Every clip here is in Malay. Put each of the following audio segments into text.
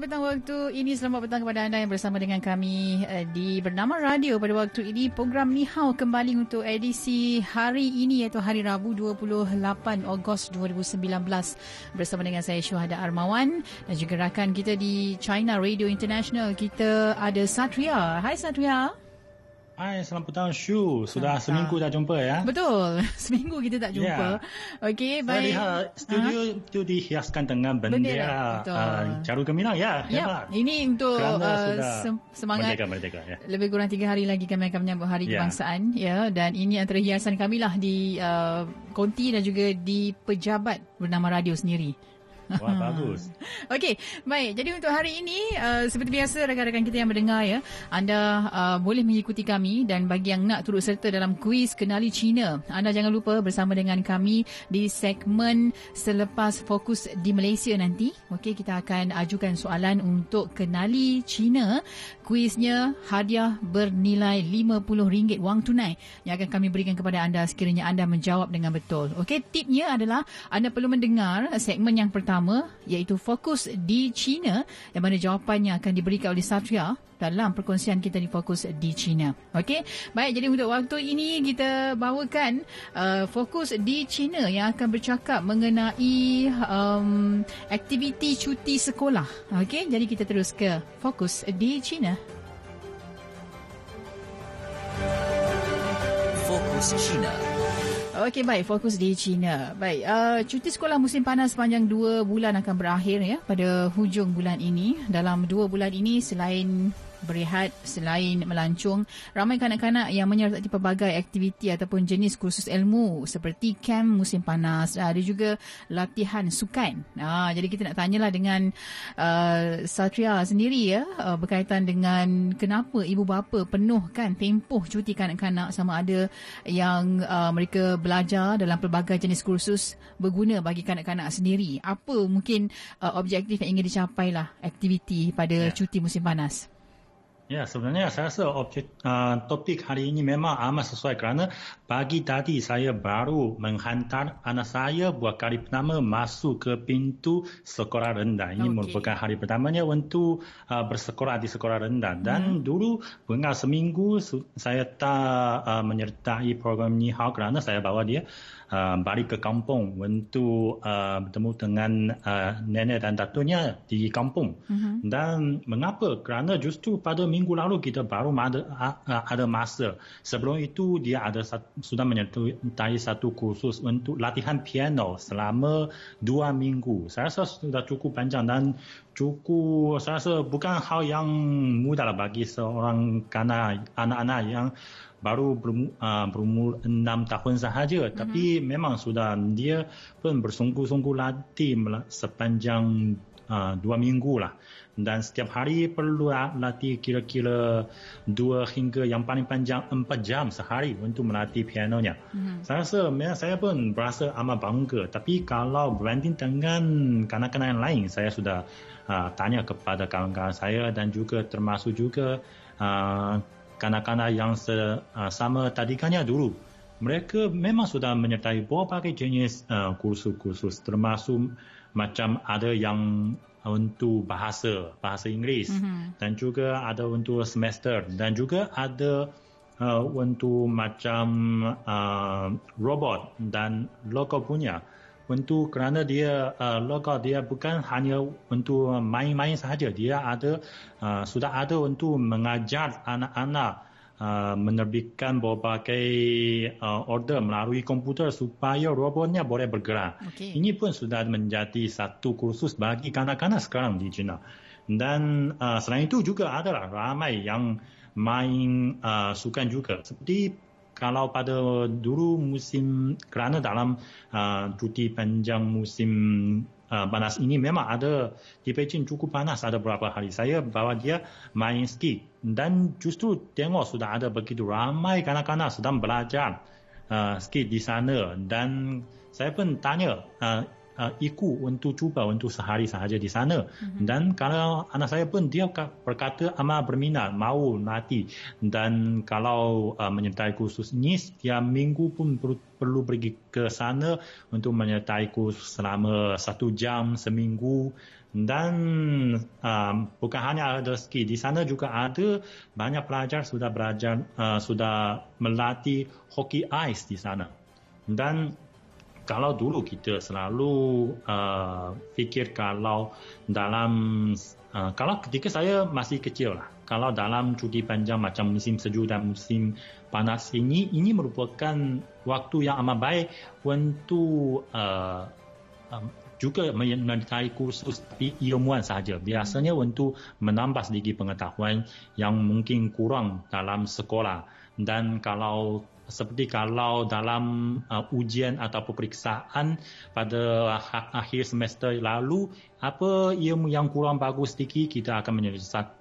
Petang waktu ini. Selamat petang kepada anda yang bersama dengan kami uh, di Bernama Radio pada waktu ini. Program Nihau kembali untuk edisi hari ini iaitu hari Rabu 28 Ogos 2019 bersama dengan saya Syuhada Armawan dan juga rakan kita di China Radio International. Kita ada Satria. Hai Satria. Hai, selamat petang Shu. Sudah selamat seminggu tak jumpa ya? Betul. Seminggu kita tak jumpa. Yeah. Okey, baik. Saya lihat studio uh-huh. itu dihiaskan dengan bendera uh, Caru Gemilang. Ya, yeah, Ini untuk uh, semangat. Merdeka, merdeka, ya. Lebih kurang tiga hari lagi kami akan menyambut Hari yeah. Kebangsaan. Ya, dan ini antara hiasan kami lah di uh, konti dan juga di pejabat bernama radio sendiri. Wah, bagus. Okey, baik. Jadi untuk hari ini, uh, seperti biasa rakan-rakan kita yang mendengar ya, anda uh, boleh mengikuti kami dan bagi yang nak turut serta dalam kuis Kenali China, anda jangan lupa bersama dengan kami di segmen selepas fokus di Malaysia nanti. Okey, kita akan ajukan soalan untuk Kenali China. Kuisnya hadiah bernilai RM50 wang tunai yang akan kami berikan kepada anda sekiranya anda menjawab dengan betul. Okey, tipnya adalah anda perlu mendengar segmen yang pertama pertama iaitu fokus di China yang mana jawapannya akan diberikan oleh Satria dalam perkongsian kita di fokus di China. Okey. Baik, jadi untuk waktu ini kita bawakan uh, fokus di China yang akan bercakap mengenai um, aktiviti cuti sekolah. Okey, jadi kita terus ke fokus di China. Fokus China. Okey baik fokus di China. Baik uh, cuti sekolah musim panas sepanjang dua bulan akan berakhir ya pada hujung bulan ini. Dalam dua bulan ini selain berehat selain melancong ramai kanak-kanak yang menyertai pelbagai aktiviti ataupun jenis kursus ilmu seperti camp musim panas ada juga latihan sukan. Ha, jadi kita nak tanyalah dengan uh, Satria sendiri ya uh, berkaitan dengan kenapa ibu bapa penuhkan tempoh cuti kanak-kanak sama ada yang uh, mereka belajar dalam pelbagai jenis kursus berguna bagi kanak-kanak sendiri. Apa mungkin uh, objektif yang ingin dicapai lah aktiviti pada yeah. cuti musim panas Ya, sebenarnya saya rasa objek, uh, topik hari ini memang amat sesuai kerana pagi tadi saya baru menghantar anak saya buat kali pertama masuk ke pintu sekolah rendah. Ini okay. merupakan hari pertamanya untuk uh, bersekolah di sekolah rendah. Dan hmm. dulu pernah seminggu saya tak uh, menyertai program ini kerana saya bawa dia uh, balik ke kampung untuk uh, bertemu dengan uh, nenek dan datunya di kampung. Uh-huh. Dan mengapa? Kerana justru pada minggu lalu kita baru ada, ada masa. Sebelum itu dia ada sudah menyertai satu kursus untuk latihan piano selama dua minggu. Saya rasa sudah cukup panjang dan cukup saya rasa bukan hal yang mudah lah bagi seorang kanak anak-anak yang baru berumur, uh, berumur 6 tahun sahaja mm-hmm. tapi memang sudah dia pun bersungguh-sungguh latih sepanjang uh, dua minggu lah dan setiap hari perlu latih kira-kira dua hingga yang paling panjang empat jam sehari untuk melatih pianonya. Mm-hmm. Saya rasa memang saya pun berasa amat bangga tapi kalau berbanding dengan kanak-kanak yang lain saya sudah uh, tanya kepada kawan-kawan saya dan juga termasuk juga uh, kanak-kanak yang uh, sama tadikannya dulu. Mereka memang sudah menyertai berbagai jenis uh, kursus-kursus termasuk macam ada yang untuk bahasa, bahasa Inggeris. Mm-hmm. dan juga ada untuk semester. Dan juga ada uh, untuk macam uh, robot dan lokal punya. Untuk kerana dia uh, lokal dia bukan hanya untuk main-main sahaja. Dia ada uh, sudah ada untuk mengajar anak-anak uh, menerbitkan berbagai uh, order melalui komputer supaya robotnya boleh bergerak. Okay. Ini pun sudah menjadi satu kursus bagi kanak-kanak sekarang di China. Dan uh, selain itu juga adalah ramai yang main uh, sukan juga. Seperti kalau pada dulu musim kerana dalam uh, cuti panjang musim uh, panas. Ini memang ada di Beijing cukup panas ada beberapa hari. Saya bawa dia main ski. Dan justru tengok sudah ada begitu ramai kanak-kanak sedang belajar uh, ski di sana. Dan saya pun tanya uh, uh, ikut untuk cuba untuk sehari sahaja di sana. Mm-hmm. Dan kalau anak saya pun dia berkata amat berminat, mau nanti. Dan kalau uh, menyertai kursus ini, setiap minggu pun perlu, perlu pergi ke sana untuk menyertai kursus selama satu jam seminggu. Dan um, bukan hanya ada ski, di sana juga ada banyak pelajar sudah belajar, uh, sudah melatih hoki ais di sana. Dan kalau dulu kita selalu uh, fikir kalau dalam uh, kalau ketika saya masih kecil lah kalau dalam cuti panjang macam musim sejuk dan musim panas ini ini merupakan waktu yang amat baik untuk uh, um, juga menyertai kursus ilmuwan sahaja. Biasanya untuk menambah sedikit pengetahuan yang mungkin kurang dalam sekolah. Dan kalau seperti kalau dalam uh, ujian atau peperiksaan pada akhir semester lalu apa ilmu yang kurang bagus sedikit kita akan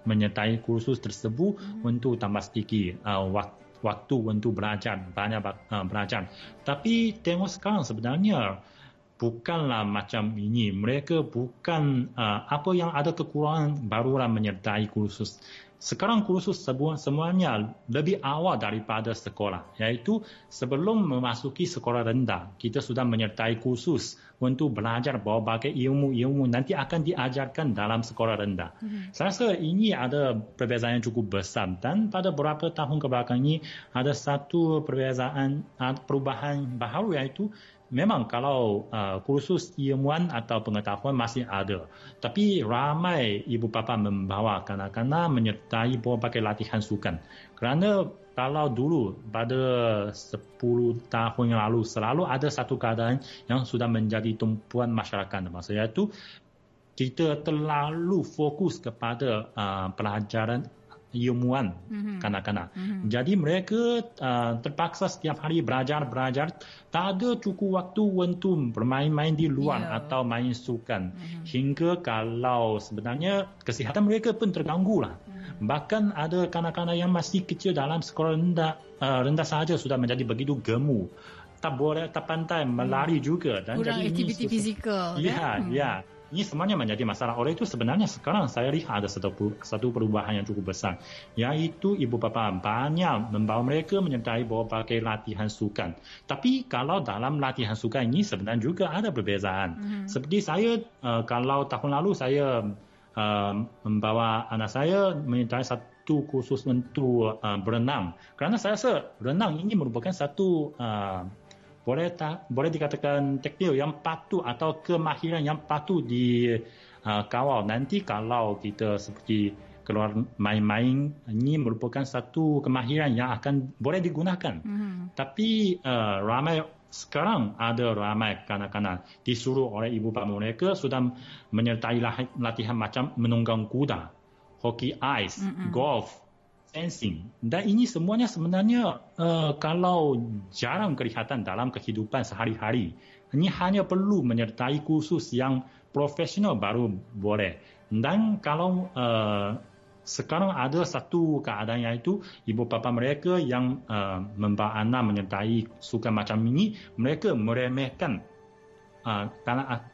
menyertai kursus tersebut hmm. untuk tambah sedikit uh, waktu untuk belajar banyak uh, belajar. Tapi tengok sekarang sebenarnya bukanlah macam ini. Mereka bukan uh, apa yang ada kekurangan barulah menyertai kursus sekarang kursus semuanya lebih awal daripada sekolah, iaitu sebelum memasuki sekolah rendah, kita sudah menyertai kursus untuk belajar berbagai ilmu-ilmu nanti akan diajarkan dalam sekolah rendah. Mm-hmm. Saya rasa ini ada perbezaan yang cukup besar dan pada beberapa tahun kebelakang ini ada satu perbezaan perubahan baharu iaitu memang kalau uh, kursus ilmuan atau pengetahuan masih ada. Tapi ramai ibu bapa membawa kanak-kanak menyertai berbagai latihan sukan. Kerana kalau dulu pada 10 tahun yang lalu selalu ada satu keadaan yang sudah menjadi tumpuan masyarakat. Maksudnya itu kita terlalu fokus kepada uh, pelajaran ilmuwan mm-hmm. kanak-kanak. Mm-hmm. Jadi mereka uh, terpaksa setiap hari belajar-belajar, tak ada cukup waktu untuk bermain-main di luar yeah. atau main sukan. Mm-hmm. Hingga kalau sebenarnya kesihatan mereka pun terganggu lah. Mm-hmm. Bahkan ada kanak-kanak yang masih kecil dalam sekolah rendah, uh, rendah sahaja sudah menjadi begitu gemuk. Tak boleh, tak pandai melari mm. juga. Dan Kurang jadi aktiviti fizikal. Ya, kan? ya ini semuanya menjadi masalah. Oleh itu sebenarnya sekarang saya lihat ada satu, satu perubahan yang cukup besar. Yaitu ibu bapa banyak membawa mereka menyertai berbagai latihan sukan. Tapi kalau dalam latihan sukan ini sebenarnya juga ada perbezaan. Mm-hmm. Seperti saya, uh, kalau tahun lalu saya uh, membawa anak saya menyertai satu kursus untuk uh, berenang. Kerana saya rasa berenang ini merupakan satu uh, boleh tak boleh dikatakan teknik yang patut atau kemahiran yang patut di uh, kawal nanti kalau kita seperti keluar main-main ini merupakan satu kemahiran yang akan boleh digunakan mm-hmm. tapi uh, ramai sekarang ada ramai kanak-kanak disuruh oleh ibu bapa mereka sudah menyertai latihan macam menunggang kuda hoki ice mm-hmm. golf sensing dan ini semuanya sebenarnya uh, kalau jarang kelihatan dalam kehidupan sehari-hari ini hanya perlu menyertai kursus yang profesional baru boleh dan kalau uh, sekarang ada satu keadaan iaitu ibu bapa mereka yang uh, membawa anak menyertai sukan macam ini mereka meremehkan uh,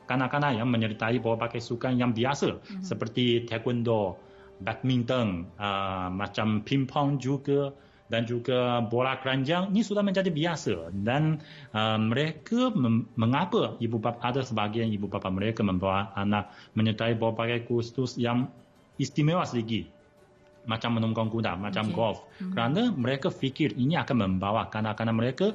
kanak-kanak yang menyertai berbagai sukan yang biasa mm-hmm. seperti taekwondo badminton, uh, macam pingpong juga dan juga bola keranjang ini sudah menjadi biasa dan uh, mereka mem- mengapa ibu bapa ada sebahagian ibu bapa mereka membawa anak menyertai berbagai kursus yang istimewa sedikit macam menunggang kuda, macam okay. golf. Mm-hmm. Kerana mereka fikir ini akan membawa kanak-kanak mereka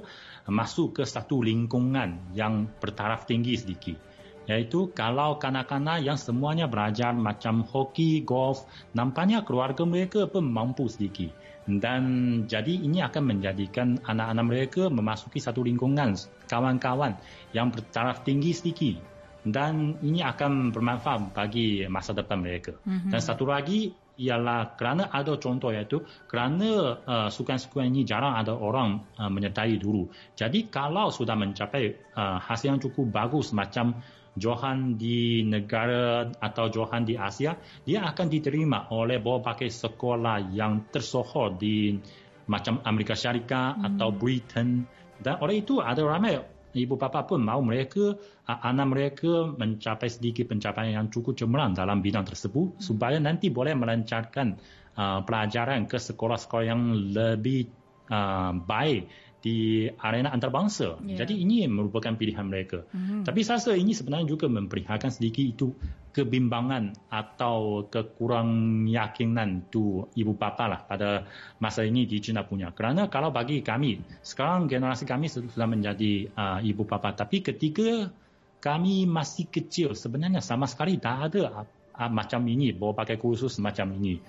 masuk ke satu lingkungan yang bertaraf tinggi sedikit iaitu kalau kanak-kanak yang semuanya belajar macam hoki, golf, nampaknya keluarga mereka pun mampu sedikit. Dan jadi ini akan menjadikan anak-anak mereka memasuki satu lingkungan kawan-kawan yang bertaraf tinggi sedikit. Dan ini akan bermanfaat bagi masa depan mereka. Mm-hmm. Dan satu lagi ialah kerana ada contoh iaitu kerana uh, sukan-sukan ini jarang ada orang uh, menyertai dulu. Jadi kalau sudah mencapai uh, hasil yang cukup bagus macam Johan di negara atau Johan di Asia, dia akan diterima oleh berbagai sekolah yang tersohor di macam Amerika Syarikat hmm. atau Britain. Dan oleh itu ada ramai ibu bapa pun mahu mereka, anak mereka mencapai sedikit pencapaian yang cukup cemerlang dalam bidang tersebut hmm. supaya nanti boleh melancarkan uh, pelajaran ke sekolah-sekolah yang lebih uh, baik di arena antarabangsa. Yeah. Jadi ini merupakan pilihan mereka. Mm-hmm. Tapi saya rasa ini sebenarnya juga memperlihatkan sedikit itu kebimbangan atau kekurang yakinan tu ibu bapa lah pada masa ini di China punya. Kerana kalau bagi kami, sekarang generasi kami sudah menjadi uh, ibu bapa. Tapi ketika kami masih kecil, sebenarnya sama sekali tak ada uh, macam ini, bawa pakai kursus macam ini.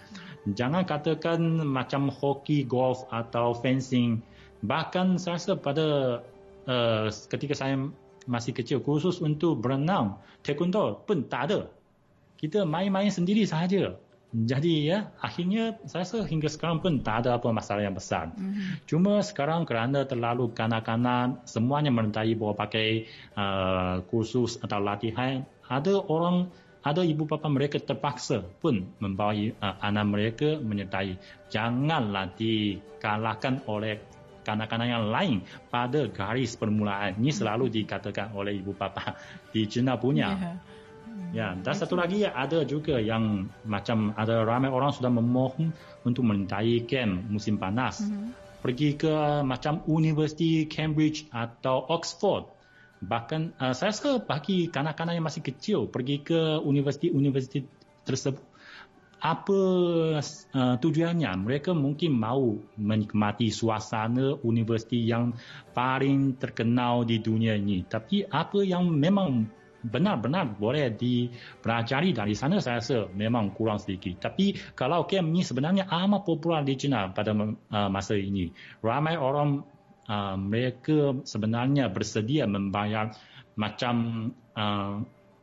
Jangan katakan macam hoki, golf atau fencing Bahkan saya rasa pada uh, ketika saya masih kecil khusus untuk berenang, taekwondo pun tak ada. Kita main-main sendiri sahaja. Jadi ya, akhirnya saya rasa hingga sekarang pun tak ada apa masalah yang besar. Mm-hmm. Cuma sekarang kerana terlalu kanak-kanak semuanya merentai bawa pakai uh, kursus atau latihan, ada orang ada ibu bapa mereka terpaksa pun membawa uh, anak mereka menyertai. Janganlah dikalahkan oleh kanak-kanak yang lain pada garis permulaan. Ini selalu dikatakan oleh ibu bapa di China punya. Yeah. Ya, dan satu lagi ada juga yang macam ada ramai orang sudah memohon untuk menintai camp musim panas. Mm-hmm. Pergi ke macam University Cambridge atau Oxford. Bahkan uh, saya rasa bagi kanak-kanak yang masih kecil pergi ke universiti-universiti tersebut apa uh, tujuannya? Mereka mungkin mahu menikmati suasana universiti yang paling terkenal di dunia ini. Tapi apa yang memang benar-benar boleh dipelajari dari sana saya rasa memang kurang sedikit. Tapi kalau camp ini sebenarnya amat popular di China pada uh, masa ini. Ramai orang uh, mereka sebenarnya bersedia membayar macam uh,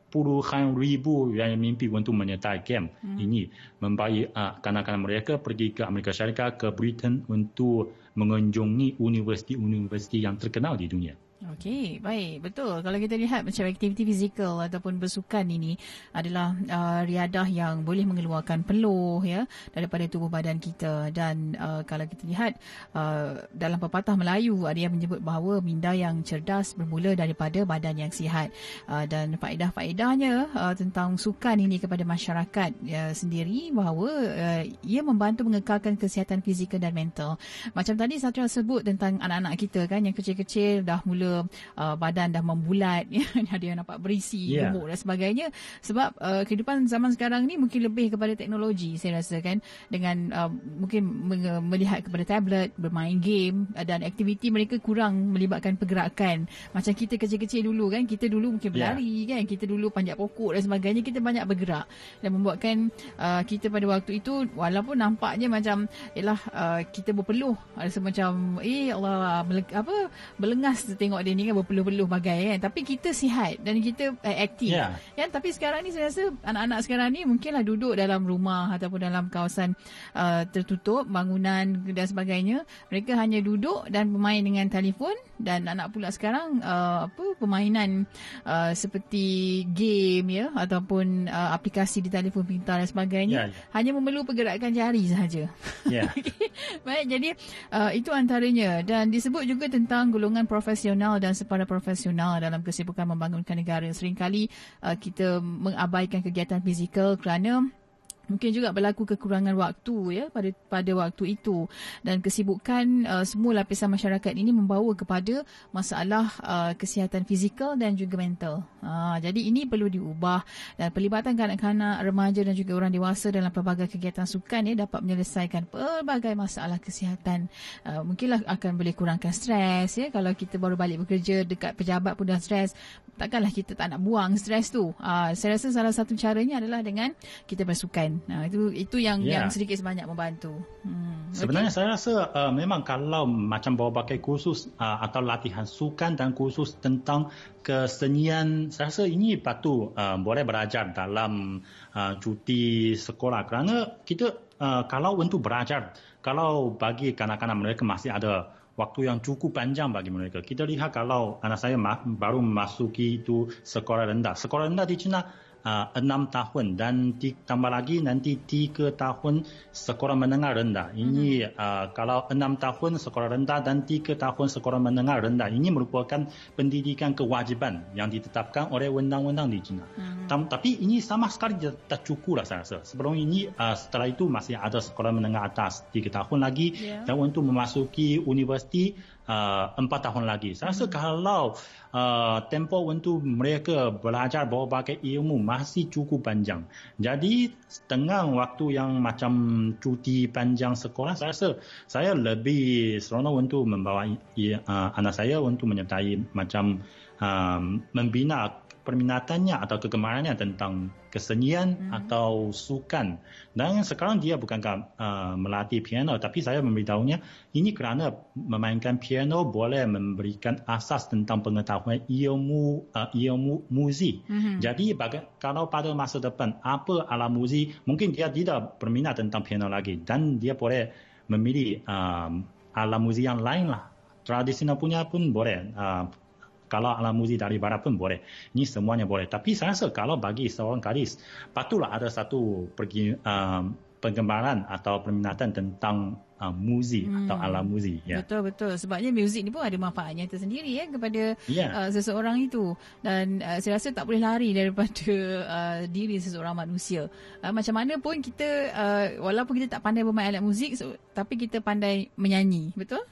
puluhan ribu yang mimpi untuk menyertai game hmm. ini membawa uh, kanak-kanak mereka pergi ke Amerika Syarikat ke Britain untuk mengunjungi universiti-universiti yang terkenal di dunia. Okey, baik. Betul. Kalau kita lihat macam aktiviti fizikal ataupun bersukan ini adalah uh, riadah yang boleh mengeluarkan peluh ya daripada tubuh badan kita dan uh, kalau kita lihat uh, dalam pepatah Melayu ada yang menyebut bahawa minda yang cerdas bermula daripada badan yang sihat uh, dan faedah-faedahnya uh, tentang sukan ini kepada masyarakat uh, sendiri bahawa uh, ia membantu mengekalkan kesihatan fizikal dan mental. Macam tadi Satria sebut tentang anak-anak kita kan yang kecil-kecil dah mula uh, badan dah membulat ya ada yang nampak berisi yeah. gemuk dan sebagainya sebab uh, kehidupan zaman sekarang ni mungkin lebih kepada teknologi saya rasa kan dengan uh, mungkin melihat kepada tablet bermain game uh, dan aktiviti mereka kurang melibatkan pergerakan macam kita kecil-kecil dulu kan kita dulu mungkin ya. berlari yeah. kan kita dulu panjat pokok dan sebagainya kita banyak bergerak dan membuatkan uh, kita pada waktu itu walaupun nampaknya macam ialah uh, kita berpeluh ada semacam eh Allah apa berlengas tengok tengok dia ni kan berpeluh-peluh bagai kan tapi kita sihat dan kita uh, aktif yeah. kan tapi sekarang ni saya rasa anak-anak sekarang ni mungkinlah duduk dalam rumah ataupun dalam kawasan uh, tertutup bangunan dan sebagainya mereka hanya duduk dan bermain dengan telefon dan anak pula sekarang uh, apa permainan uh, seperti game ya ataupun uh, aplikasi di telefon pintar dan sebagainya yeah. Ya. hanya memerlu pergerakan jari sahaja yeah. baik jadi uh, itu antaranya dan disebut juga tentang golongan profesional profesional dan separa profesional dalam kesibukan membangunkan negara. Seringkali uh, kita mengabaikan kegiatan fizikal kerana mungkin juga berlaku kekurangan waktu ya pada pada waktu itu dan kesibukan uh, semua lapisan masyarakat ini membawa kepada masalah uh, kesihatan fizikal dan juga mental. Uh, jadi ini perlu diubah dan pelibatan kanak-kanak, remaja dan juga orang dewasa dalam pelbagai kegiatan sukan ya dapat menyelesaikan pelbagai masalah kesihatan. Uh, mungkinlah akan boleh kurangkan stres ya kalau kita baru balik bekerja dekat pejabat pun dah stres, takkanlah kita tak nak buang stres tu. Uh, saya rasa salah satu caranya adalah dengan kita bersukan. Nah itu itu yang yeah. yang sedikit sebanyak membantu. Hmm. Sebenarnya okay. saya rasa uh, memang kalau macam bawa pakai kursus uh, atau latihan sukan dan kursus tentang kesenian, saya rasa ini patut uh, boleh belajar dalam uh, cuti sekolah kerana kita uh, kalau untuk belajar, kalau bagi kanak-kanak mereka masih ada waktu yang cukup panjang bagi mereka. Kita lihat kalau anak saya ma- baru memasuki itu sekolah rendah. Sekolah rendah di China uh, enam tahun dan di, tambah lagi nanti tiga tahun sekolah menengah rendah. Ini mm-hmm. uh, kalau enam tahun sekolah rendah dan tiga tahun sekolah menengah rendah. Ini merupakan pendidikan kewajiban yang ditetapkan oleh undang-undang di China. Mm-hmm. Tapi ini sama sekali tak cukup lah saya rasa. Sebelum ini uh, setelah itu masih ada sekolah menengah atas tiga tahun lagi yeah. dan untuk memasuki universiti uh, empat tahun lagi. Saya rasa kalau uh, tempo untuk mereka belajar berbagai ilmu masih cukup panjang. Jadi dengan waktu yang macam cuti panjang sekolah, saya rasa saya lebih seronok untuk membawa uh, anak saya untuk menyertai macam uh, membina perminatannya atau kegemarannya tentang kesenian hmm. atau sukan. Dan sekarang dia bukan uh, melatih piano, tapi saya memberitahunya ini kerana memainkan piano boleh memberikan asas tentang pengetahuan ilmu uh, ilmu muzik. Hmm. Jadi baga- kalau pada masa depan apa alat muzik, mungkin dia tidak berminat tentang piano lagi dan dia boleh memilih um, alat muzik yang lain lah. Tradisional punya pun boleh. Uh, kalau alam muzik dari barat pun boleh. Ini semuanya boleh. Tapi saya rasa kalau bagi seorang gadis, patutlah ada satu pergi, um, penggembaran atau peminatan tentang uh, muzik hmm. atau alam muzik. Ya. Betul betul. Sebabnya muzik ni pun ada manfaatnya tersendiri ya kepada yeah. uh, seseorang itu dan uh, saya rasa tak boleh lari daripada uh, diri seseorang manusia. Uh, macam mana pun kita uh, walaupun kita tak pandai bermain alat muzik so, tapi kita pandai menyanyi, betul?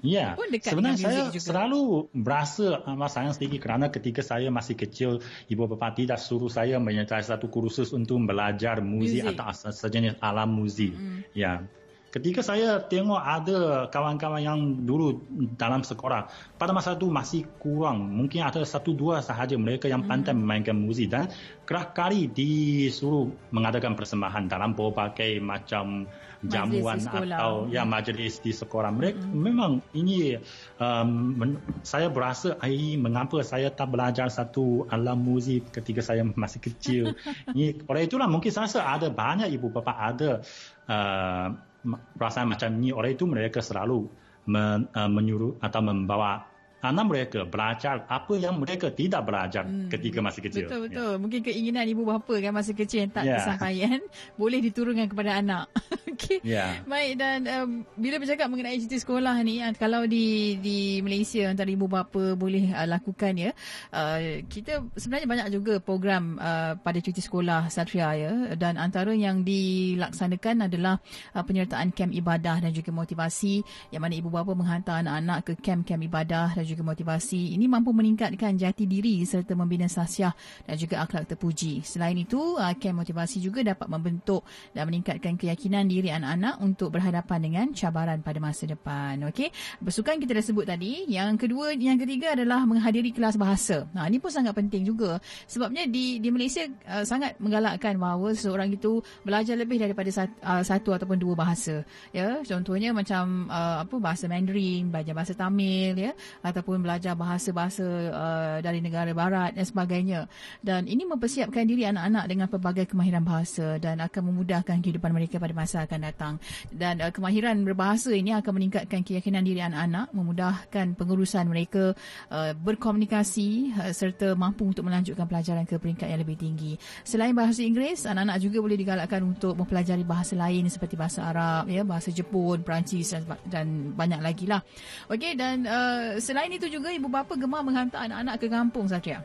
Ya, sebenarnya saya juga. selalu berasa amat sayang sedikit kerana ketika saya masih kecil, ibu bapa tidak suruh saya menyertai satu kursus untuk belajar muzik, muzik. atau sejenis alam muzik. Mm. Ya, ketika saya tengok ada kawan-kawan yang dulu dalam sekolah, pada masa itu masih kurang, mungkin ada satu dua sahaja mereka yang pandai mm. memainkan muzik dan kerap kali disuruh mengadakan persembahan dalam berbagai macam jamuan atau ya majlis di sekolah mereka mm-hmm. memang ini um, men, saya berasa ai mengapa saya tak belajar satu alam muzik ketika saya masih kecil ini oleh itulah mungkin saya rasa ada banyak ibu bapa ada uh, perasaan macam ini oleh itu mereka selalu men, uh, menyuruh atau membawa anak mereka belajar apa yang mereka tidak belajar hmm. ketika masih kecil. Betul betul. Ya. Mungkin keinginan ibu bapa kan masa kecil yang tak yeah. kesampaian boleh diturunkan kepada anak. Okey. Yeah. Baik dan um, bila bercakap mengenai cuti sekolah ni uh, kalau di di Malaysia antara ibu bapa boleh uh, lakukan ya. Uh, kita sebenarnya banyak juga program uh, pada cuti sekolah Satria ya dan antara yang dilaksanakan adalah uh, penyertaan kem ibadah dan juga motivasi yang mana ibu bapa menghantar anak-anak ke kem-kem ibadah dan juga motivasi ini mampu meningkatkan jati diri serta membina sasiah dan juga akhlak terpuji. Selain itu, kem uh, motivasi juga dapat membentuk dan meningkatkan keyakinan diri anak-anak untuk berhadapan dengan cabaran pada masa depan. Okey, bersukan kita dah sebut tadi. Yang kedua, yang ketiga adalah menghadiri kelas bahasa. Nah, ini pun sangat penting juga sebabnya di di Malaysia uh, sangat menggalakkan bahawa seseorang itu belajar lebih daripada satu, uh, satu ataupun dua bahasa. Ya, contohnya macam uh, apa bahasa Mandarin, belajar bahasa Tamil ya atau ataupun belajar bahasa-bahasa uh, dari negara barat dan sebagainya. Dan ini mempersiapkan diri anak-anak dengan pelbagai kemahiran bahasa dan akan memudahkan kehidupan mereka pada masa akan datang. Dan uh, kemahiran berbahasa ini akan meningkatkan keyakinan diri anak-anak, memudahkan pengurusan mereka uh, berkomunikasi uh, serta mampu untuk melanjutkan pelajaran ke peringkat yang lebih tinggi. Selain bahasa Inggeris, anak-anak juga boleh digalakkan untuk mempelajari bahasa lain seperti bahasa Arab, ya, bahasa Jepun, Perancis dan, dan banyak lagi lah. Okey dan uh, selain Selain itu juga ibu bapa gemar menghantar anak-anak ke kampung saja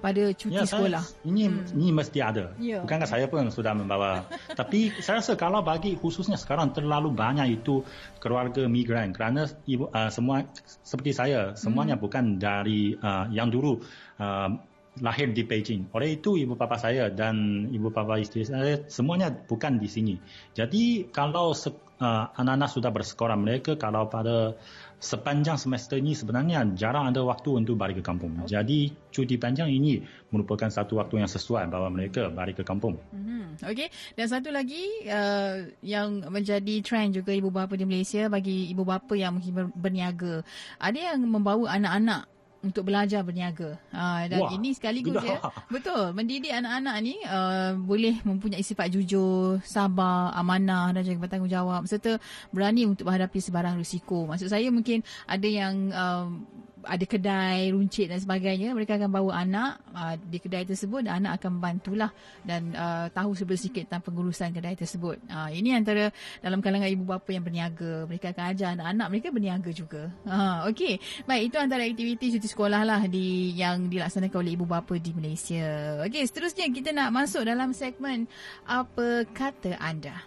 pada cuti ya, sekolah. Saya, ini hmm. ini mesti ada. Ya. Bukankah saya pun sudah membawa. Tapi saya rasa kalau bagi khususnya sekarang terlalu banyak itu keluarga migran kerana ibu uh, semua seperti saya semuanya hmm. bukan dari uh, yang dulu uh, lahir di Beijing. Oleh itu ibu bapa saya dan ibu bapa isteri saya semuanya bukan di sini. Jadi kalau uh, anak-anak sudah bersekolah mereka kalau pada sepanjang semester ini sebenarnya jarang ada waktu untuk balik ke kampung. Okay. Jadi cuti panjang ini merupakan satu waktu yang sesuai bawa mereka balik ke kampung. Mm-hmm. Okey. Dan satu lagi uh, yang menjadi trend juga ibu bapa di Malaysia bagi ibu bapa yang mungkin berniaga. Ada yang membawa anak-anak untuk belajar berniaga. Uh, dan Wah, ini sekaligus ya. Betul. Mendidik anak-anak ni uh, boleh mempunyai sifat jujur, sabar, amanah dan juga bertanggungjawab serta berani untuk menghadapi sebarang risiko. Maksud saya mungkin ada yang uh, ada kedai runcit dan sebagainya mereka akan bawa anak uh, di kedai tersebut dan anak akan bantulah dan uh, tahu sedikit tentang pengurusan kedai tersebut. Uh, ini antara dalam kalangan ibu bapa yang berniaga. Mereka akan ajar anak-anak mereka berniaga juga. Uh, okey. Baik itu antara aktiviti cuti sekolah lah di yang dilaksanakan oleh ibu bapa di Malaysia. Okey seterusnya kita nak masuk dalam segmen apa kata anda?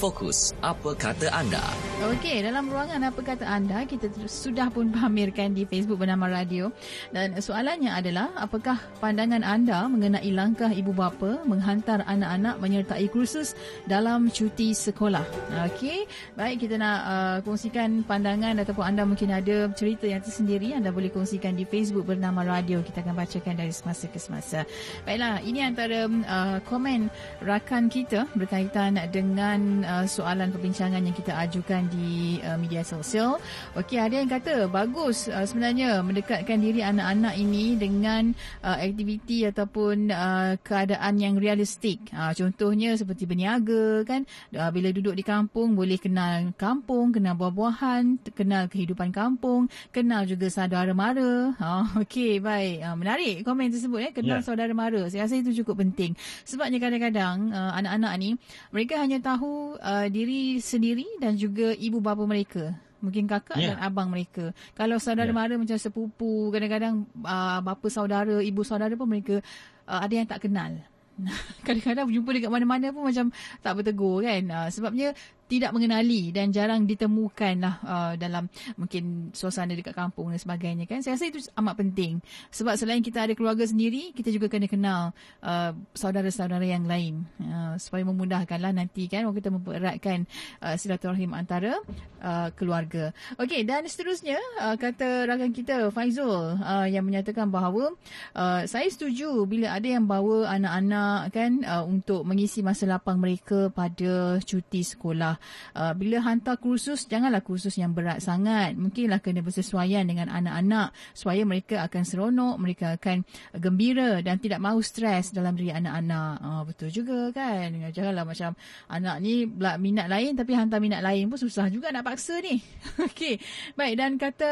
Fokus, apa kata anda? Okey, dalam ruangan apa kata anda, kita sudah pun pamerkan di Facebook bernama Radio. Dan soalannya adalah, apakah pandangan anda mengenai langkah ibu bapa menghantar anak-anak menyertai kursus dalam cuti sekolah? Okey, baik kita nak uh, kongsikan pandangan ataupun anda mungkin ada cerita yang tersendiri, anda boleh kongsikan di Facebook bernama Radio. Kita akan bacakan dari semasa ke semasa. Baiklah, ini antara uh, komen rakan kita berkaitan dengan uh, soalan perbincangan yang kita ajukan di uh, media sosial. Okey, ada yang kata bagus uh, sebenarnya mendekatkan diri anak-anak ini dengan uh, aktiviti ataupun uh, keadaan yang realistik. Uh, contohnya seperti berniaga kan. Uh, bila duduk di kampung boleh kenal kampung, kenal buah-buahan, kenal kehidupan kampung, kenal juga saudara mara. Uh, Okey, baik. Uh, menarik komen tersebut ya, kenal yeah. saudara mara. Saya rasa itu cukup penting. Sebabnya kadang-kadang uh, anak-anak ni mereka hanya tahu uh, diri sendiri dan juga ibu bapa mereka. Mungkin kakak yeah. dan abang mereka. Kalau saudara yeah. mara macam sepupu, kadang-kadang uh, bapa saudara, ibu saudara pun mereka uh, ada yang tak kenal. Kadang-kadang jumpa dekat mana-mana pun macam tak bertegur kan. Uh, sebabnya tidak mengenali dan jarang ditemukan lah uh, dalam mungkin suasana dekat kampung dan sebagainya kan. Saya rasa itu amat penting. Sebab selain kita ada keluarga sendiri, kita juga kena kenal uh, saudara-saudara yang lain. Uh, supaya memudahkanlah nanti kan kita mempereratkan uh, silaturahim antara uh, keluarga. Okey dan seterusnya uh, kata rakan kita Faizul uh, yang menyatakan bahawa uh, saya setuju bila ada yang bawa anak-anak kan uh, untuk mengisi masa lapang mereka pada cuti sekolah uh, bila hantar kursus janganlah kursus yang berat sangat. Mungkinlah kena bersesuaian dengan anak-anak supaya mereka akan seronok mereka akan gembira dan tidak mahu stres dalam diri anak-anak. Uh, betul juga kan? Janganlah macam anak ni minat lain tapi hantar minat lain pun susah juga nak paksa ni. Okey. Baik dan kata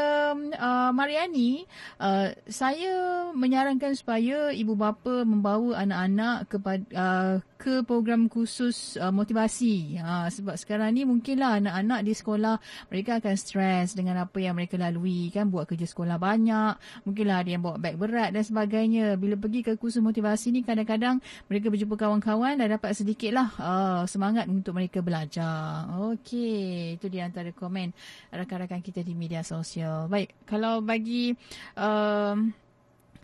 uh, Mariani uh, saya menyarankan supaya ibu bapa membawa anak-anak kepada uh, ke program khusus uh, motivasi. Uh, sebab sekarang ni mungkinlah anak-anak di sekolah mereka akan stres dengan apa yang mereka lalui kan. Buat kerja sekolah banyak mungkinlah ada yang bawa beg berat dan sebagainya. Bila pergi ke kursus motivasi ni kadang-kadang mereka berjumpa kawan-kawan dan dapat sedikitlah uh, semangat untuk mereka belajar. Okey itu di antara komen rakan-rakan kita di media sosial. Baik kalau bagi uh,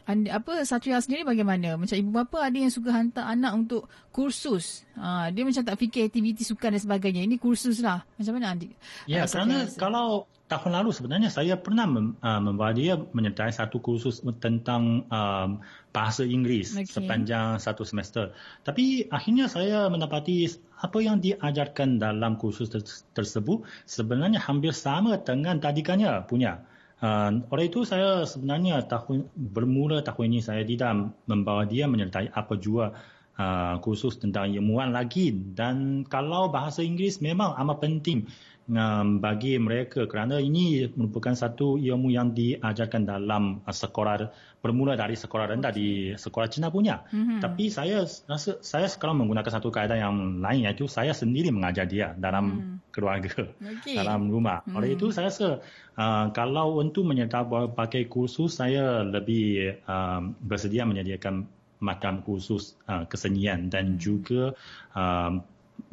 anda, apa Satria sendiri bagaimana? Macam ibu bapa ada yang suka hantar anak untuk kursus. Ha, dia macam tak fikir aktiviti sukan dan sebagainya. Ini kursus lah. Macam mana adik? Ya, kerana rasa? kalau tahun lalu sebenarnya saya pernah mem, uh, membawa dia menyertai satu kursus tentang um, bahasa Inggeris okay. sepanjang satu semester. Tapi akhirnya saya mendapati apa yang diajarkan dalam kursus tersebut sebenarnya hampir sama dengan tadikannya punya. Uh, oleh itu saya sebenarnya tahun bermula tahun ini saya tidak membawa dia menyertai apa jua uh, kursus tentang ilmuwan lagi. Dan kalau bahasa Inggeris memang amat penting um, bagi mereka kerana ini merupakan satu ilmu yang diajarkan dalam uh, sekolah bermula dari sekolah rendah di sekolah Cina punya. Mm-hmm. Tapi saya rasa saya sekarang menggunakan satu kaedah yang lain iaitu saya sendiri mengajar dia dalam mm. keluarga, okay. dalam rumah. Mm. Oleh itu saya rasa uh, kalau untuk menyertai pakai kursus saya lebih uh, bersedia menyediakan macam kursus uh, kesenian dan mm. juga uh,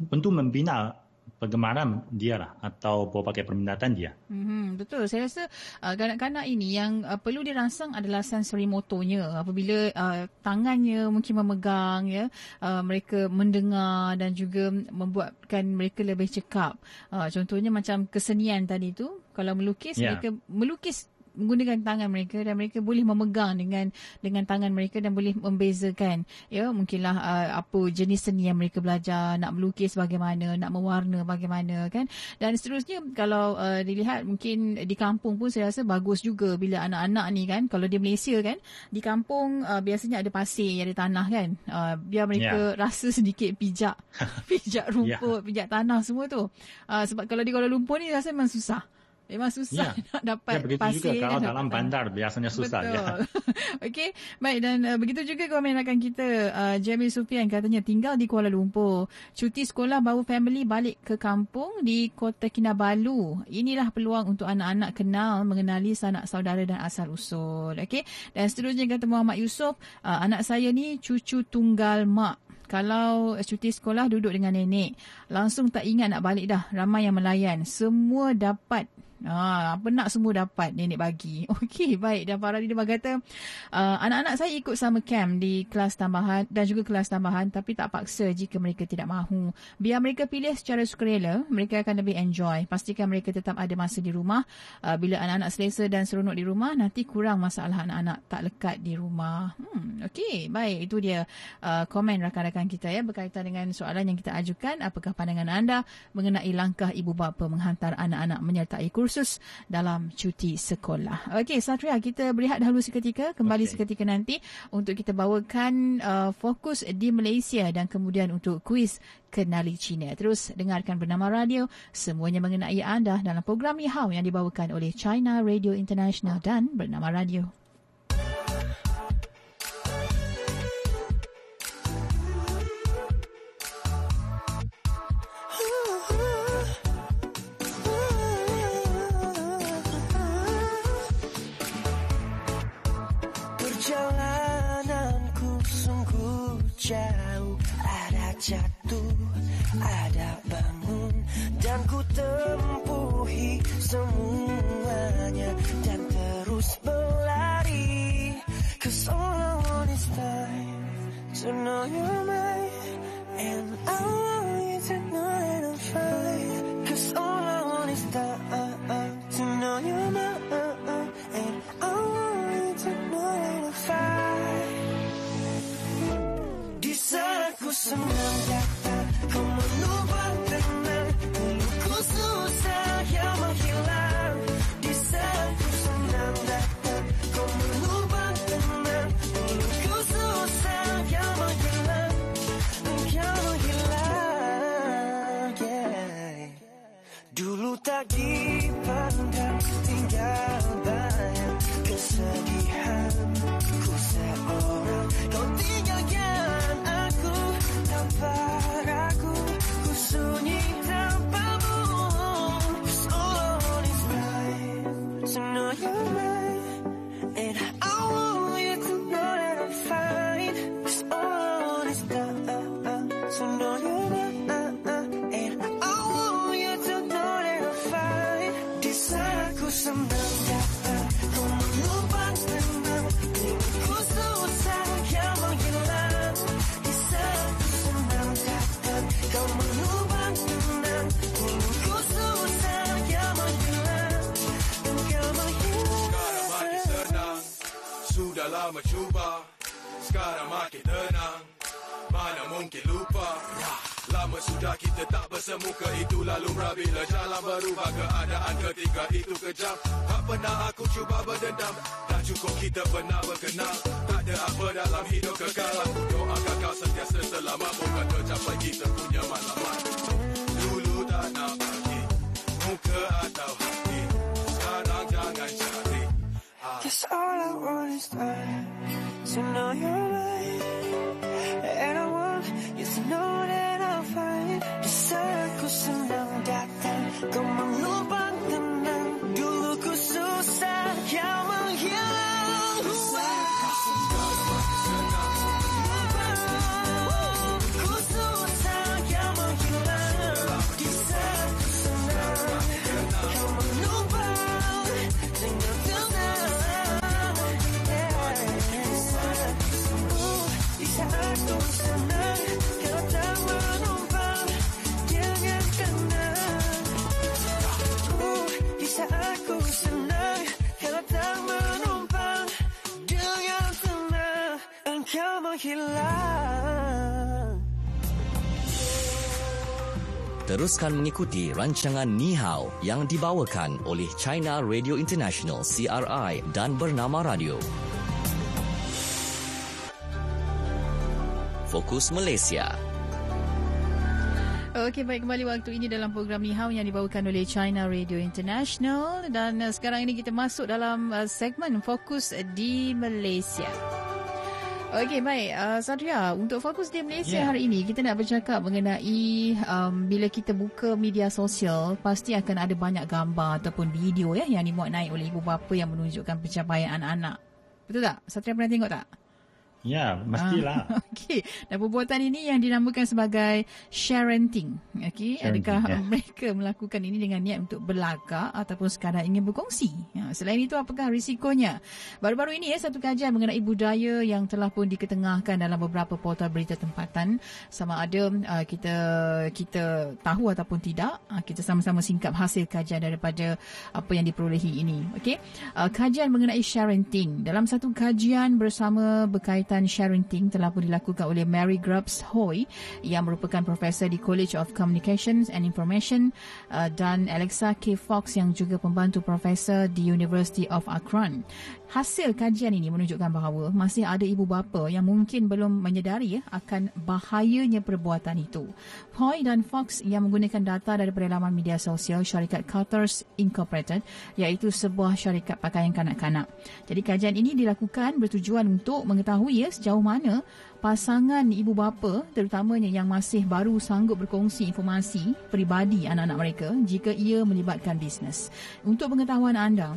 untuk membina pergemaran dia lah atau pelbagai permintaan dia. Mm-hmm, betul. Saya rasa uh, kanak-kanak ini yang uh, perlu dirangsang adalah sensori motornya. Apabila uh, tangannya mungkin memegang, ya, uh, mereka mendengar dan juga membuatkan mereka lebih cekap. Uh, contohnya macam kesenian tadi tu, kalau melukis, yeah. mereka melukis menggunakan tangan mereka dan mereka boleh memegang dengan dengan tangan mereka dan boleh membezakan. Ya mungkinlah uh, apa jenis seni yang mereka belajar nak melukis bagaimana nak mewarna bagaimana kan? Dan seterusnya kalau uh, dilihat mungkin di kampung pun saya rasa bagus juga bila anak-anak ni kan? Kalau dia Malaysia kan? Di kampung uh, biasanya ada pasir ada tanah kan? Uh, biar mereka yeah. rasa sedikit pijak. Pijak rumput yeah. pijak tanah semua tu. Uh, sebab kalau di Kuala Lumpur ni rasa memang susah Memang susah ya. nak dapat ya, pasir. Begitu juga kalau dalam bandar biasanya susah. Betul. Ya. Okey, baik dan uh, begitu juga komen rakan kita uh, Jamil Sufian katanya tinggal di Kuala Lumpur. Cuti sekolah bawa family balik ke kampung di Kota Kinabalu. Inilah peluang untuk anak-anak kenal mengenali sanak saudara dan asal usul. Okey, dan seterusnya kata Muhammad Yusof, uh, anak saya ni cucu tunggal mak kalau cuti sekolah duduk dengan nenek langsung tak ingat nak balik dah ramai yang melayan semua dapat Ha, apa nak semua dapat nenek bagi. Okey, baik. Dan para leader kata, uh, anak-anak saya ikut sama camp di kelas tambahan dan juga kelas tambahan tapi tak paksa jika mereka tidak mahu. Biar mereka pilih secara sukarela, mereka akan lebih enjoy. Pastikan mereka tetap ada masa di rumah. Uh, bila anak-anak selesa dan seronok di rumah, nanti kurang masalah anak-anak tak lekat di rumah. Hmm, Okey, baik. Itu dia uh, komen rakan-rakan kita ya berkaitan dengan soalan yang kita ajukan. Apakah pandangan anda mengenai langkah ibu bapa menghantar anak-anak menyertai kursus kursus dalam cuti sekolah. Okey, Satria, kita berehat dahulu seketika. Kembali okay. seketika nanti untuk kita bawakan uh, fokus di Malaysia dan kemudian untuk kuis Kenali China. Terus dengarkan bernama radio semuanya mengenai anda dalam program Yahau yang dibawakan oleh China Radio International dan bernama radio. jatuh ada bangun dan ku tempuhi semuanya dan terus berlari cause all I want is time to know you Tak tinggal bayang Kesedihan ku seorang Kau tinggalkan semuka itu lalu bila jalan berubah keadaan ketika itu kejam. Tak pernah aku cuba berdendam. Tak cukup kita pernah berkenal. Tak ada apa dalam hidup kekal. Doakan kau sentiasa selamat Bukan tercapai kita punya malaman Dulu tak nak pergi Muka atau hati. Sekarang jangan cari. Guess all I want is time. To know you're mine And I want you to know that I'll find Bisa ku senang datang Kau mengubah tenang Dulu Teruskan mengikuti rancangan Ni Hao yang dibawakan oleh China Radio International CRI dan Bernama Radio. Fokus Malaysia. Okey, baik kembali waktu ini dalam program Ni Hao yang dibawakan oleh China Radio International dan uh, sekarang ini kita masuk dalam uh, segmen Fokus di Malaysia. Okey, baik. Uh, Sadria, untuk fokus di Malaysia yeah. hari ini, kita nak bercakap mengenai um, bila kita buka media sosial, pasti akan ada banyak gambar ataupun video ya yang dimuat naik oleh ibu bapa yang menunjukkan pencapaian anak-anak. Betul tak? Satria pernah tengok tak? Ya, mestilah. Ah, Okey, dan perbuatan ini yang dinamakan sebagai sharenting. Okey, adakah ya. mereka melakukan ini dengan niat untuk berlagak ataupun sekadar ingin berkongsi? Ya, selain itu, apakah risikonya? Baru-baru ini, ya, satu kajian mengenai budaya yang telah pun diketengahkan dalam beberapa portal berita tempatan. Sama ada uh, kita kita tahu ataupun tidak, uh, kita sama-sama singkap hasil kajian daripada apa yang diperolehi ini. Okey, uh, kajian mengenai sharenting. Dalam satu kajian bersama berkaitan sharenting telah pun dilakukan oleh Mary Grubbs Hoy yang merupakan profesor di College of Communications and Information uh, dan Alexa K. Fox yang juga pembantu profesor di University of Akron. Hasil kajian ini menunjukkan bahawa masih ada ibu bapa yang mungkin belum menyedari ya, akan bahayanya perbuatan itu. Hoy dan Fox yang menggunakan data daripada laman media sosial syarikat Carter's Incorporated iaitu sebuah syarikat pakaian kanak-kanak. Jadi kajian ini dilakukan bertujuan untuk mengetahui ya sejauh mana pasangan ibu bapa terutamanya yang masih baru sanggup berkongsi informasi peribadi anak-anak mereka jika ia melibatkan bisnes. Untuk pengetahuan anda,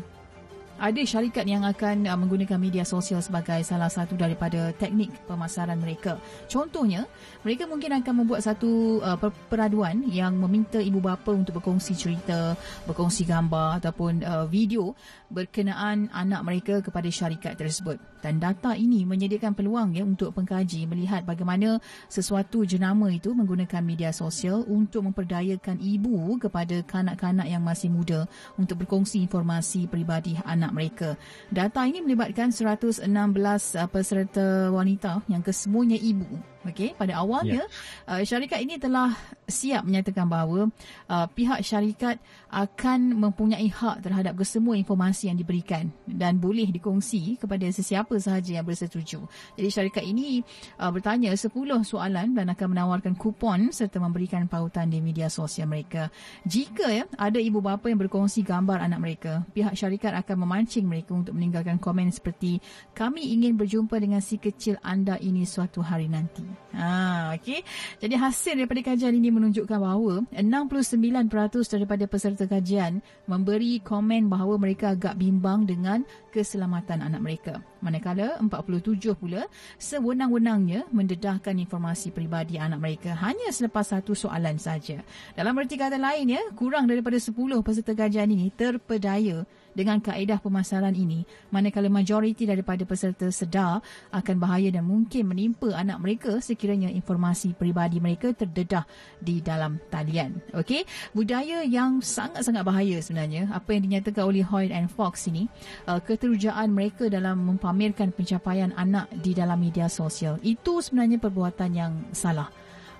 ada syarikat yang akan uh, menggunakan media sosial sebagai salah satu daripada teknik pemasaran mereka. Contohnya, mereka mungkin akan membuat satu uh, per- peraduan yang meminta ibu bapa untuk berkongsi cerita, berkongsi gambar ataupun uh, video berkenaan anak mereka kepada syarikat tersebut. Dan data ini menyediakan peluang ya untuk pengkaji melihat bagaimana sesuatu jenama itu menggunakan media sosial untuk memperdayakan ibu kepada kanak-kanak yang masih muda untuk berkongsi informasi peribadi anak mereka. Data ini melibatkan 116 uh, peserta wanita yang kesemuanya ibu. Okey, pada awalnya yeah. uh, syarikat ini telah siap menyatakan bahawa uh, pihak syarikat akan mempunyai hak terhadap kesemua informasi yang diberikan dan boleh dikongsi kepada sesiapa sahaja yang bersetuju. Jadi syarikat ini uh, bertanya 10 soalan dan akan menawarkan kupon serta memberikan pautan di media sosial mereka. Jika ya ada ibu bapa yang berkongsi gambar anak mereka, pihak syarikat akan memancing mereka untuk meninggalkan komen seperti kami ingin berjumpa dengan si kecil anda ini suatu hari nanti. Ha, okey. Jadi hasil daripada kajian ini menunjukkan bahawa 69% daripada peserta kajian memberi komen bahawa mereka agak bimbang dengan keselamatan anak mereka. Manakala 47 pula sewenang-wenangnya mendedahkan informasi peribadi anak mereka hanya selepas satu soalan saja. Dalam erti kata lain ya, kurang daripada 10 peserta kajian ini terpedaya dengan kaedah pemasaran ini manakala majoriti daripada peserta sedar akan bahaya dan mungkin menimpa anak mereka sekiranya informasi peribadi mereka terdedah di dalam talian. Okey, budaya yang sangat-sangat bahaya sebenarnya apa yang dinyatakan oleh Hoyt and Fox ini uh, keterujaan mereka dalam mempamerkan pencapaian anak di dalam media sosial. Itu sebenarnya perbuatan yang salah.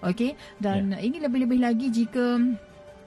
Okey, dan yeah. ini lebih-lebih lagi jika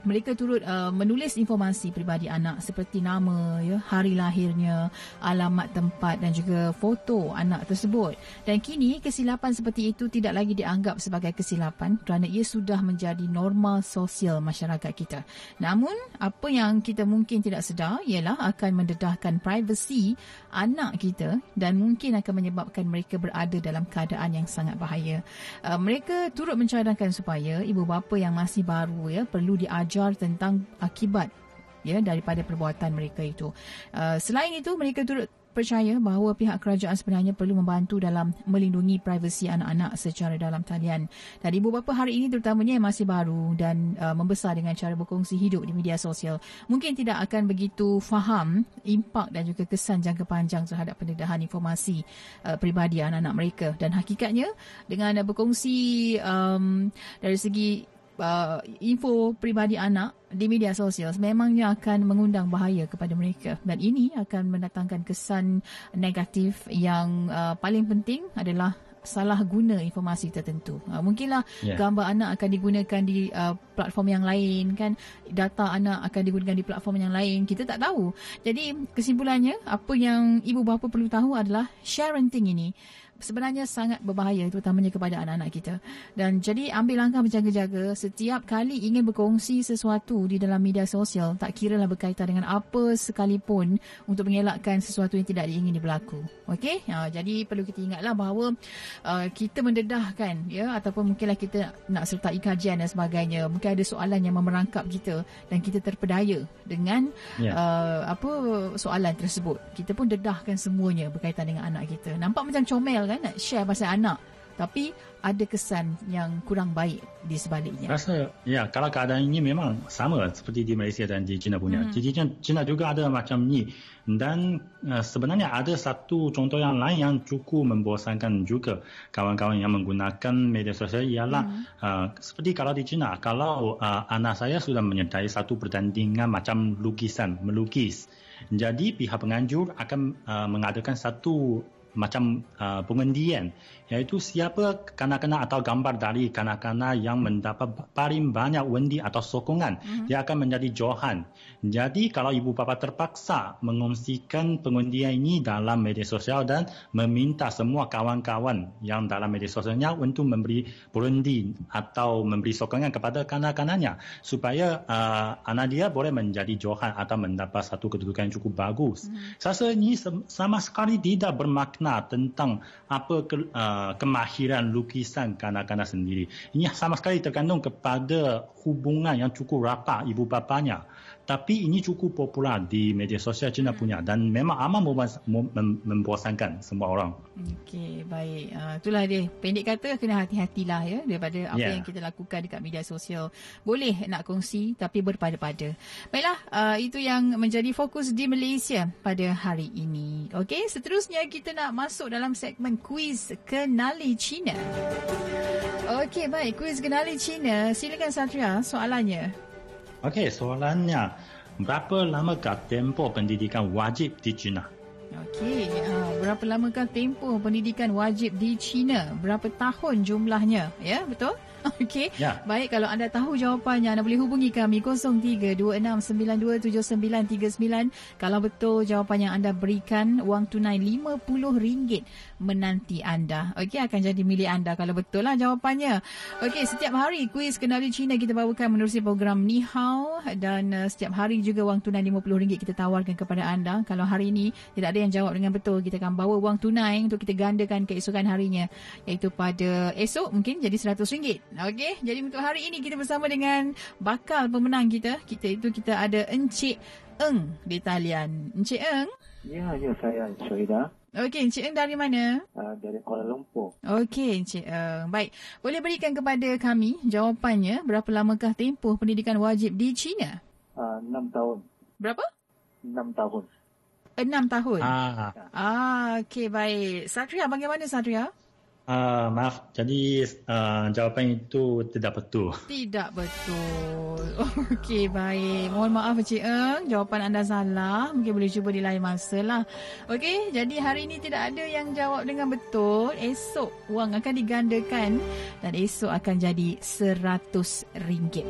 mereka turut uh, menulis informasi peribadi anak seperti nama, ya, hari lahirnya, alamat tempat dan juga foto anak tersebut. Dan kini kesilapan seperti itu tidak lagi dianggap sebagai kesilapan kerana ia sudah menjadi norma sosial masyarakat kita. Namun, apa yang kita mungkin tidak sedar ialah akan mendedahkan privasi anak kita dan mungkin akan menyebabkan mereka berada dalam keadaan yang sangat bahaya. Uh, mereka turut mencadangkan supaya ibu bapa yang masih baru ya perlu diajar belajar tentang akibat ya daripada perbuatan mereka itu. Uh, selain itu mereka turut percaya bahawa pihak kerajaan sebenarnya perlu membantu dalam melindungi privasi anak-anak secara dalam talian. Dan ibu bapa hari ini terutamanya yang masih baru dan uh, membesar dengan cara berkongsi hidup di media sosial mungkin tidak akan begitu faham impak dan juga kesan jangka panjang terhadap pendedahan informasi uh, peribadi anak-anak mereka. Dan hakikatnya dengan berkongsi um, dari segi uh, info peribadi anak di media sosial memangnya akan mengundang bahaya kepada mereka dan ini akan mendatangkan kesan negatif yang uh, paling penting adalah salah guna informasi tertentu. Uh, mungkinlah Ya. gambar anak akan digunakan di uh, platform yang lain kan, data anak akan digunakan di platform yang lain. Kita tak tahu. Jadi kesimpulannya apa yang ibu bapa perlu tahu adalah sharenting ini sebenarnya sangat berbahaya terutamanya kepada anak-anak kita. Dan jadi ambil langkah berjaga-jaga setiap kali ingin berkongsi sesuatu di dalam media sosial tak kiralah berkaitan dengan apa sekalipun untuk mengelakkan sesuatu yang tidak diingini berlaku. Okey? Ha, jadi perlu kita ingatlah bahawa uh, kita mendedahkan ya ataupun mungkinlah kita nak sertai kajian dan sebagainya. Mungkin ada soalan yang memerangkap kita dan kita terpedaya dengan Ya. uh, apa soalan tersebut. Kita pun dedahkan semuanya berkaitan dengan anak kita. Nampak macam comel kan nak share pasal anak. Tapi ada kesan yang kurang baik di sebaliknya. Rasa ya kalau keadaan ini memang sama seperti di Malaysia dan di China punya. Hmm. Di China, China juga ada macam ni dan uh, sebenarnya ada satu contoh yang lain yang cukup membosankan juga kawan-kawan yang menggunakan media sosial ialah uh, seperti kalau di China kalau uh, anak saya sudah menyertai satu pertandingan macam lukisan melukis. Jadi pihak penganjur akan uh, mengadakan satu macam uh, pengundian iaitu siapa kanak-kanak atau gambar dari kanak-kanak yang mendapat paling banyak undi atau sokongan mm-hmm. dia akan menjadi johan. Jadi kalau ibu bapa terpaksa mengongsikan pengundian ini dalam media sosial dan meminta semua kawan-kawan yang dalam media sosialnya untuk memberi berundi atau memberi sokongan kepada kanak-kanaknya supaya uh, anak dia boleh menjadi johan atau mendapat satu kedudukan yang cukup bagus. Mm-hmm. Saya rasa ini sama sekali tidak bermakna tentang apa ke, uh, kemahiran lukisan kanak-kanak sendiri. Ini sama sekali tergantung kepada hubungan yang cukup rapat ibu bapanya. Tapi ini cukup popular di media sosial China punya dan memang amat membos- mem- membosankan semua orang. Okey, baik. Uh, itulah dia. Pendek kata kena hati-hatilah ya daripada apa Ya. yang kita lakukan dekat media sosial. Boleh nak kongsi tapi berpada-pada. Baiklah, uh, itu yang menjadi fokus di Malaysia pada hari ini. Okey, seterusnya kita nak masuk dalam segmen kuis Kenali China. Okey, baik. Kuis Kenali China. Silakan Satria soalannya. Okey, soalannya berapa lamakah tempoh pendidikan wajib di China? Okey, uh, berapa lamakah tempoh pendidikan wajib di China? Berapa tahun jumlahnya? Ya, betul? Okey. Ya. Baik, kalau anda tahu jawapannya, anda boleh hubungi kami 0326927939. Kalau betul jawapan yang anda berikan, wang tunai RM50 menanti anda. Okey, akan jadi milik anda kalau betul lah jawapannya. Okey, setiap hari kuis kenali China kita bawakan menerusi program Ni Hao dan uh, setiap hari juga wang tunai RM50 kita tawarkan kepada anda. Kalau hari ini tidak ada yang jawab dengan betul, kita akan bawa wang tunai untuk kita gandakan keesokan harinya iaitu pada esok mungkin jadi RM100. Okey, jadi untuk hari ini kita bersama dengan bakal pemenang kita. Kita itu kita ada Encik Eng di talian. Encik Eng? Ya, ya saya Syahida Okey, Encik Eng dari mana? uh, dari Kuala Lumpur. Okey, Encik Eng. Baik, boleh berikan kepada kami jawapannya berapa lamakah tempoh pendidikan wajib di China? Uh, 6 tahun. Berapa? 6 tahun. Enam tahun. Ah, Ah, okey baik. Satria, bagaimana Satria? Uh, maaf, jadi uh, jawapan itu tidak betul. Tidak betul. Okey, baik. Mohon maaf Encik Eng, jawapan anda salah. Mungkin boleh cuba di lain masa lah. Okey, jadi hari ini tidak ada yang jawab dengan betul. Esok wang akan digandakan dan esok akan jadi RM100.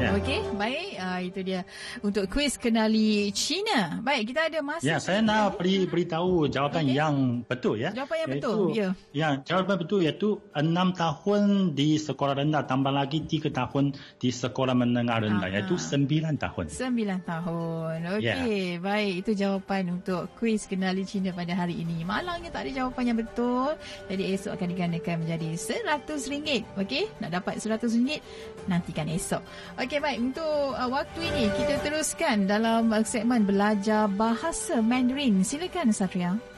Ya. Okey, baik. Uh, itu dia untuk kuis kenali China. Baik, kita ada masa. Ya, saya nak beri beritahu jawapan Okey. yang betul ya. Jawapan yang Iaitu- betul, ya. Ya, jawapan betul iaitu 6 tahun di sekolah rendah tambah lagi 3 tahun di sekolah menengah rendah Aha. iaitu 9 tahun. Sembilan tahun. Okey, baik. Itu jawapan untuk kuis kenali Cina pada hari ini. Malangnya tak ada jawapan yang betul. Jadi esok akan digandakan menjadi RM100. Okey, nak dapat RM100 nantikan esok. Okey, baik. Untuk uh, waktu ini kita teruskan dalam segmen belajar bahasa Mandarin. Silakan Satria.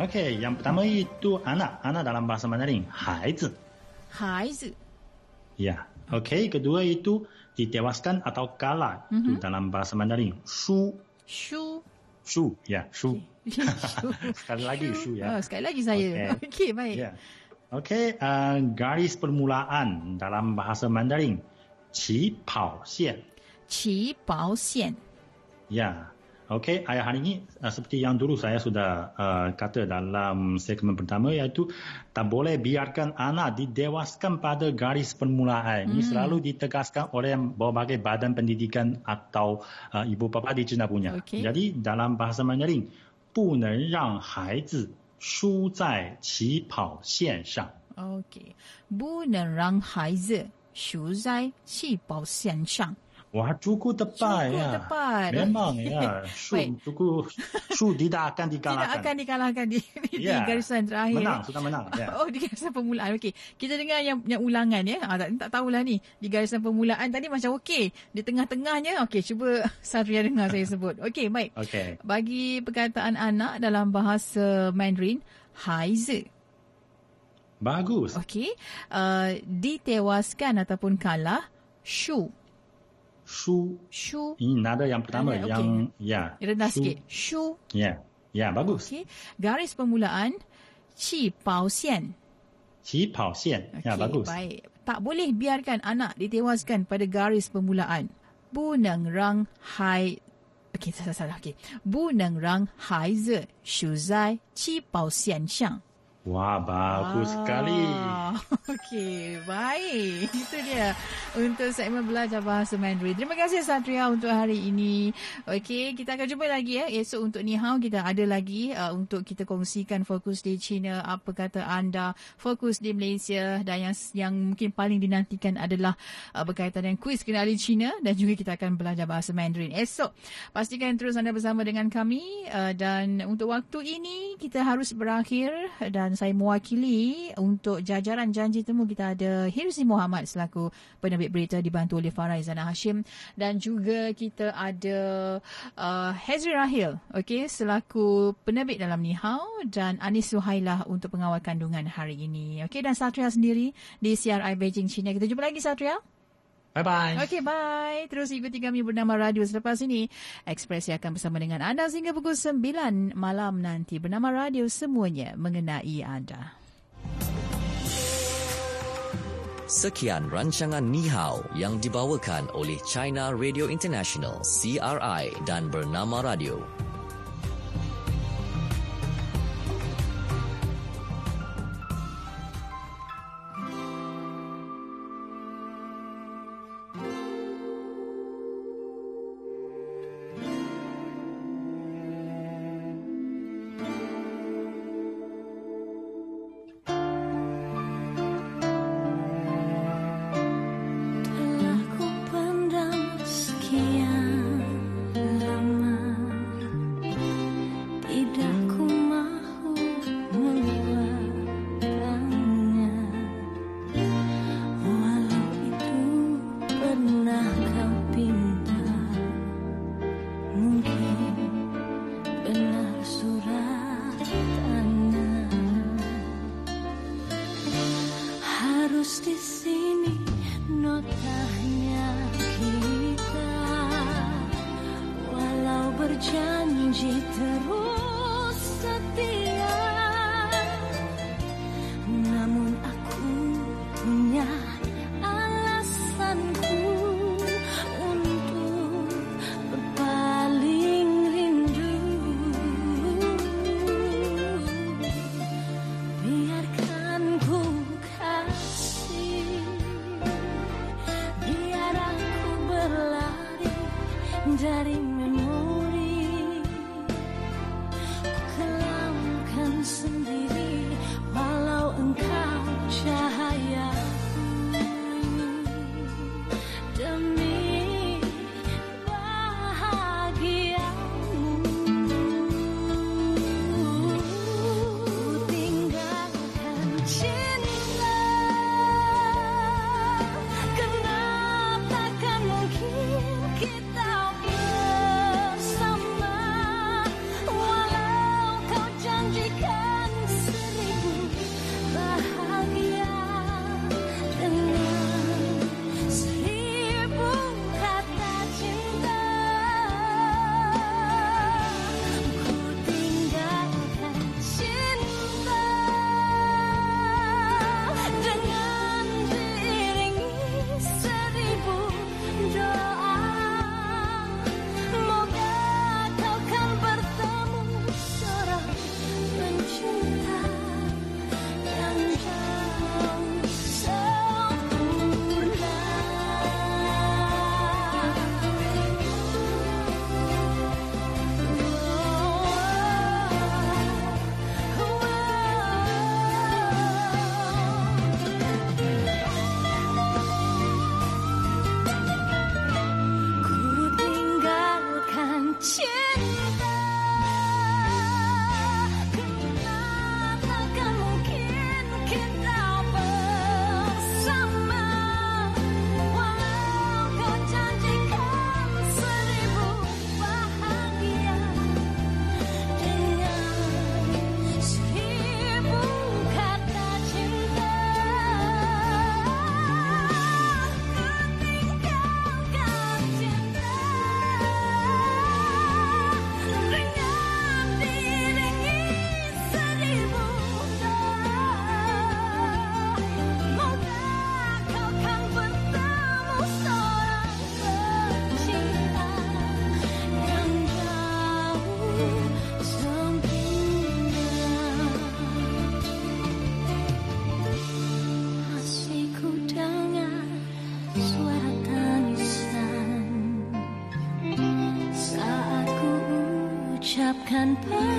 OK，yang pertama itu anak, anak dalam bahasa Mandarin 孩子，孩子。Yeah. OK, kedua itu ditewaskan atau kalah mm -hmm. dalam bahasa Mandarin. Shu. Shu. Shu, ya, yeah, shu. sekali lagi shu, ya. Oh, sekali lagi saya. Okey, okay, baik. Ya. Uh, garis permulaan dalam bahasa Mandarin. Qi pao xian. Qi pao xian. Ya. Okey, ayat hari ini uh, seperti yang dulu saya sudah uh, kata dalam segmen pertama iaitu tak boleh biarkan anak didewaskan pada garis permulaan. Ini Hmm. selalu ditegaskan oleh berbagai badan pendidikan atau uh, ibu bapa di China punya. Okey. Jadi dalam bahasa Mandarin, 不能让孩子输在起跑线上。 Okey. 不能让孩子输在起跑线上。 Wah, cukup tepat Cukup ya. tepat. Memang ya. Su, cukup, su tidak akan dikalahkan. Tidak akan dikalahkan di, di Ya. garisan terakhir. Menang, sudah menang. Ya. Oh, di garisan permulaan. Okey. Kita dengar yang, yang ulangan ya. Ah, tak, tak tahulah ni. Di garisan permulaan tadi macam okey. Di tengah-tengahnya, okey. Cuba Satria dengar saya sebut. Okey, baik. Okey. Bagi perkataan anak dalam bahasa Mandarin, haizi. Bagus. Okey. Uh, ditewaskan ataupun kalah, shu shu. Shu. Ini nada yang pertama okay. yang ya. Yeah. rendah shu. sikit. Shu. Ya. Yeah. ya yeah, bagus. Okey. Garis permulaan qi pao xian. Qi pao xian. Okay. ya yeah, bagus. baik. Tak boleh biarkan anak ditewaskan pada garis permulaan. Bu neng rang hai. Okey salah salah. Okey. Bu neng rang hai ze. Shu zai qi pao xian xiang. Wah, bagus sekali. Ah, Okey, baik. Itu dia untuk segmen belajar bahasa Mandarin. Terima kasih Satria untuk hari ini. Okey, kita akan jumpa lagi ya. Esok untuk Ni Hao kita ada lagi uh, untuk kita kongsikan fokus di China, apa kata anda, fokus di Malaysia dan yang yang mungkin paling dinantikan adalah uh, berkaitan dengan kuis kenali China dan juga kita akan belajar bahasa Mandarin esok. Pastikan terus anda bersama dengan kami uh, dan untuk waktu ini kita harus berakhir dan saya mewakili untuk jajaran janji temu kita ada Hirzi Muhammad selaku penerbit berita dibantu oleh Farah Izana Hashim. Dan juga kita ada uh, Hezri Rahil okey selaku penerbit dalam Nihau. Dan Anis Suhailah untuk pengawal kandungan hari ini. Okey dan Satria sendiri di CRI Beijing China. Kita jumpa lagi Satria Bye-bye. Okey, bye. Terus ikuti kami bernama Radio selepas ini. Ekspresi akan bersama dengan anda sehingga pukul 9 malam nanti. Bernama Radio semuanya mengenai anda. Sekian rancangan Ni Hao yang dibawakan oleh China Radio International CRI dan Bernama Radio. 切 bukan paham